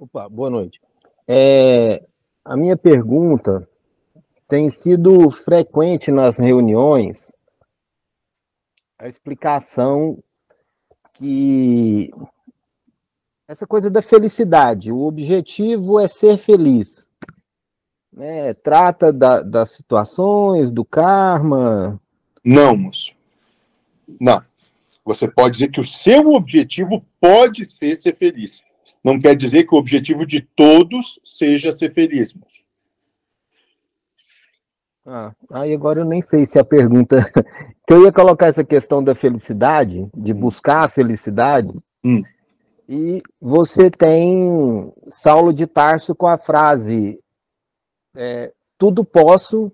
Opa, boa noite. É, a minha pergunta tem sido frequente nas reuniões a explicação que essa coisa da felicidade, o objetivo é ser feliz. Né? Trata da, das situações, do karma. Não, moço. Não. Você pode dizer que o seu objetivo pode ser ser feliz não quer dizer que o objetivo de todos seja ser feliz, moço. Ah, aí agora eu nem sei se a pergunta. que eu ia colocar essa questão da felicidade, de buscar a felicidade, hum. e você tem Saulo de Tarso com a frase: é, tudo posso,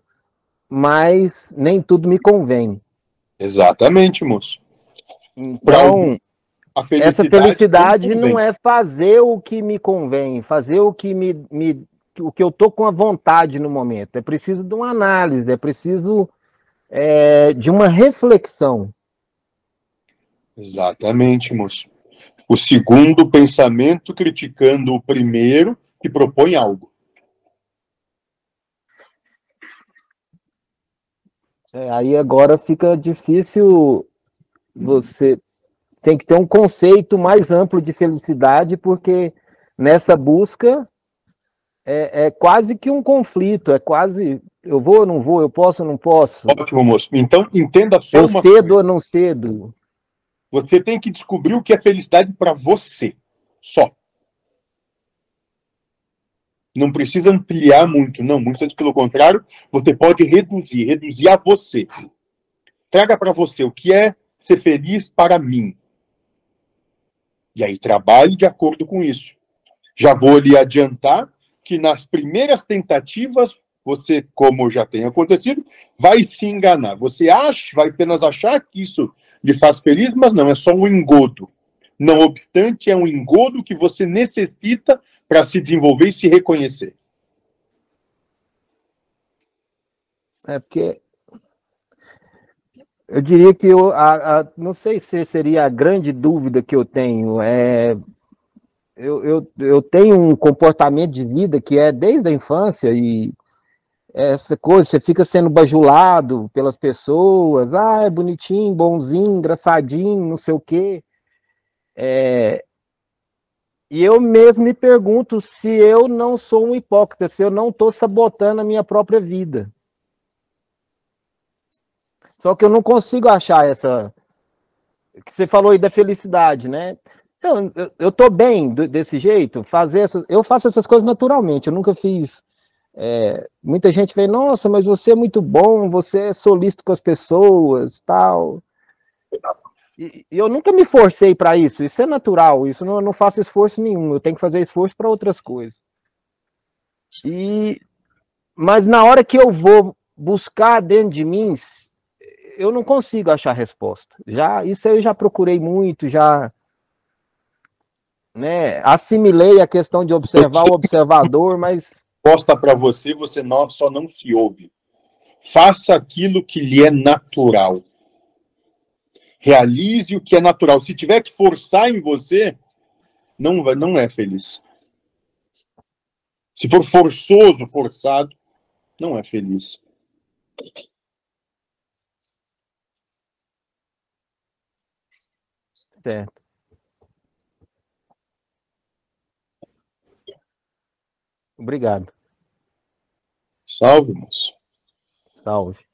mas nem tudo me convém. Exatamente, moço. Então, Felicidade Essa felicidade não é fazer o que me convém, fazer o que me, me o que eu tô com a vontade no momento. É preciso de uma análise, é preciso é, de uma reflexão. Exatamente, moço. O segundo pensamento criticando o primeiro que propõe algo. É, aí agora fica difícil você tem que ter um conceito mais amplo de felicidade, porque nessa busca é, é quase que um conflito, é quase eu vou ou não vou, eu posso ou não posso. Ótimo, moço. Então, entenda só eu cedo coisa. ou não cedo. Você tem que descobrir o que é felicidade para você, só. Não precisa ampliar muito, não. Muito antes pelo contrário, você pode reduzir, reduzir a você. Traga para você o que é ser feliz para mim. E aí trabalhe de acordo com isso. Já vou lhe adiantar que nas primeiras tentativas, você, como já tem acontecido, vai se enganar. Você acha, vai apenas achar que isso lhe faz feliz, mas não, é só um engodo. Não obstante, é um engodo que você necessita para se desenvolver e se reconhecer. É porque eu diria que eu, a, a, não sei se seria a grande dúvida que eu tenho. É, eu, eu, eu tenho um comportamento de vida que é desde a infância e essa coisa, você fica sendo bajulado pelas pessoas, ah, é bonitinho, bonzinho, engraçadinho, não sei o quê. É, e eu mesmo me pergunto se eu não sou um hipócrita, se eu não estou sabotando a minha própria vida. Só que eu não consigo achar essa. Que você falou aí da felicidade, né? Eu, eu, eu tô bem desse jeito, fazer essa, eu faço essas coisas naturalmente, eu nunca fiz. É, muita gente vê, nossa, mas você é muito bom, você é solícito com as pessoas, tal. E, e eu nunca me forcei para isso, isso é natural, isso não, eu não faço esforço nenhum, eu tenho que fazer esforço para outras coisas. E, mas na hora que eu vou buscar dentro de mim eu não consigo achar resposta. Já isso eu já procurei muito, já né, assimilei a questão de observar o observador, mas resposta para você, você não, só não se ouve. Faça aquilo que lhe é natural. Realize o que é natural. Se tiver que forçar em você, não, não é feliz. Se for forçoso, forçado, não é feliz. Certo. Obrigado. Salve, moço. Salve.